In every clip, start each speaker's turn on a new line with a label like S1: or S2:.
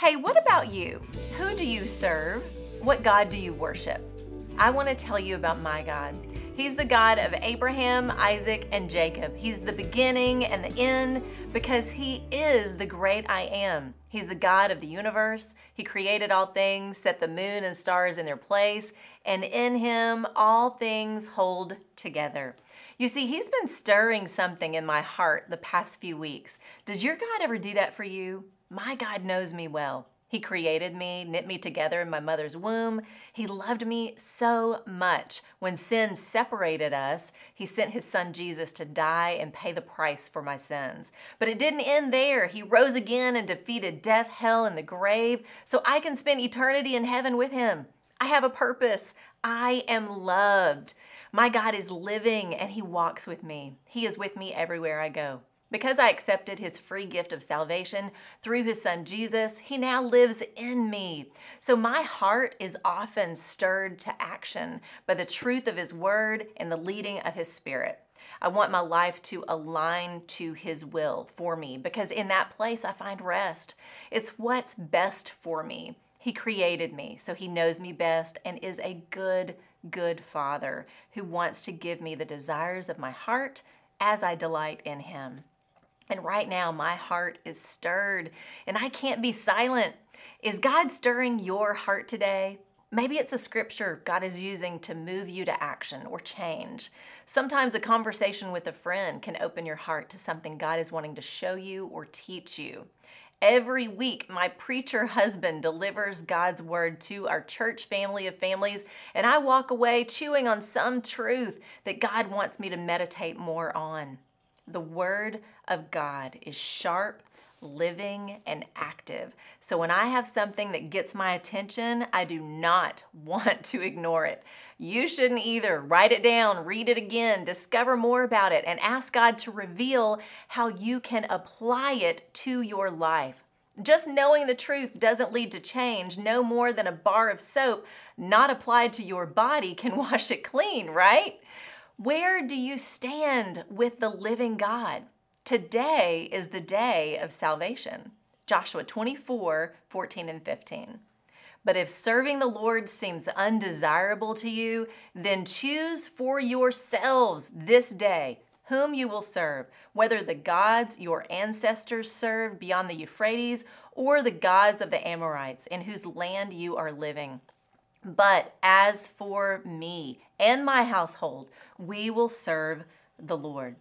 S1: Hey, what about you? Who do you serve? What God do you worship? I want to tell you about my God. He's the God of Abraham, Isaac, and Jacob. He's the beginning and the end because He is the great I am. He's the God of the universe. He created all things, set the moon and stars in their place, and in Him all things hold together. You see, He's been stirring something in my heart the past few weeks. Does your God ever do that for you? My God knows me well. He created me, knit me together in my mother's womb. He loved me so much. When sin separated us, He sent His Son Jesus to die and pay the price for my sins. But it didn't end there. He rose again and defeated death, hell, and the grave so I can spend eternity in heaven with Him. I have a purpose. I am loved. My God is living and He walks with me. He is with me everywhere I go. Because I accepted his free gift of salvation through his son Jesus, he now lives in me. So my heart is often stirred to action by the truth of his word and the leading of his spirit. I want my life to align to His will for me because in that place I find rest. It's what's best for me. He created me, so He knows me best and is a good, good Father who wants to give me the desires of my heart as I delight in Him. And right now, my heart is stirred and I can't be silent. Is God stirring your heart today? Maybe it's a scripture God is using to move you to action or change. Sometimes a conversation with a friend can open your heart to something God is wanting to show you or teach you. Every week, my preacher husband delivers God's word to our church family of families, and I walk away chewing on some truth that God wants me to meditate more on. The Word of God is sharp, living, and active. So when I have something that gets my attention, I do not want to ignore it. You shouldn't either. Write it down, read it again, discover more about it, and ask God to reveal how you can apply it to your life. Just knowing the truth doesn't lead to change. No more than a bar of soap not applied to your body can wash it clean, right? Where do you stand with the living God? Today is the day of salvation. Joshua 24, 14, and 15. But if serving the Lord seems undesirable to you, then choose for yourselves this day whom you will serve, whether the gods your ancestors served beyond the Euphrates or the gods of the Amorites in whose land you are living. But as for me and my household, we will serve the Lord.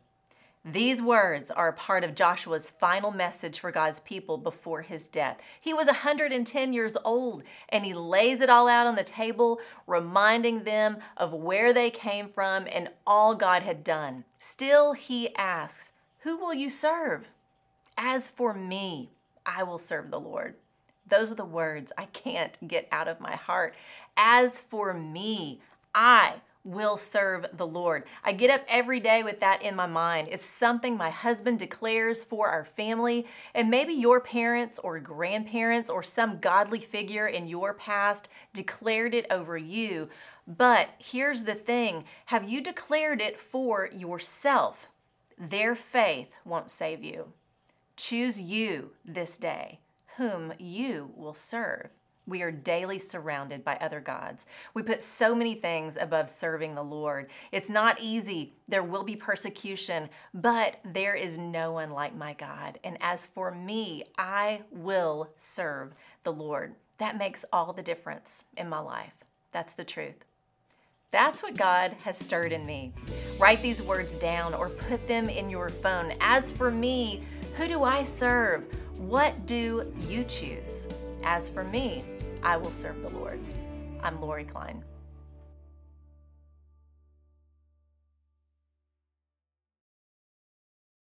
S1: These words are part of Joshua's final message for God's people before his death. He was 110 years old and he lays it all out on the table, reminding them of where they came from and all God had done. Still, he asks, Who will you serve? As for me, I will serve the Lord. Those are the words I can't get out of my heart. As for me, I will serve the Lord. I get up every day with that in my mind. It's something my husband declares for our family, and maybe your parents or grandparents or some godly figure in your past declared it over you. But here's the thing have you declared it for yourself? Their faith won't save you. Choose you this day whom you will serve. We are daily surrounded by other gods. We put so many things above serving the Lord. It's not easy. There will be persecution, but there is no one like my God. And as for me, I will serve the Lord. That makes all the difference in my life. That's the truth. That's what God has stirred in me. Write these words down or put them in your phone. As for me, who do I serve? What do you choose? As for me, I will serve the Lord. I'm Lori Klein.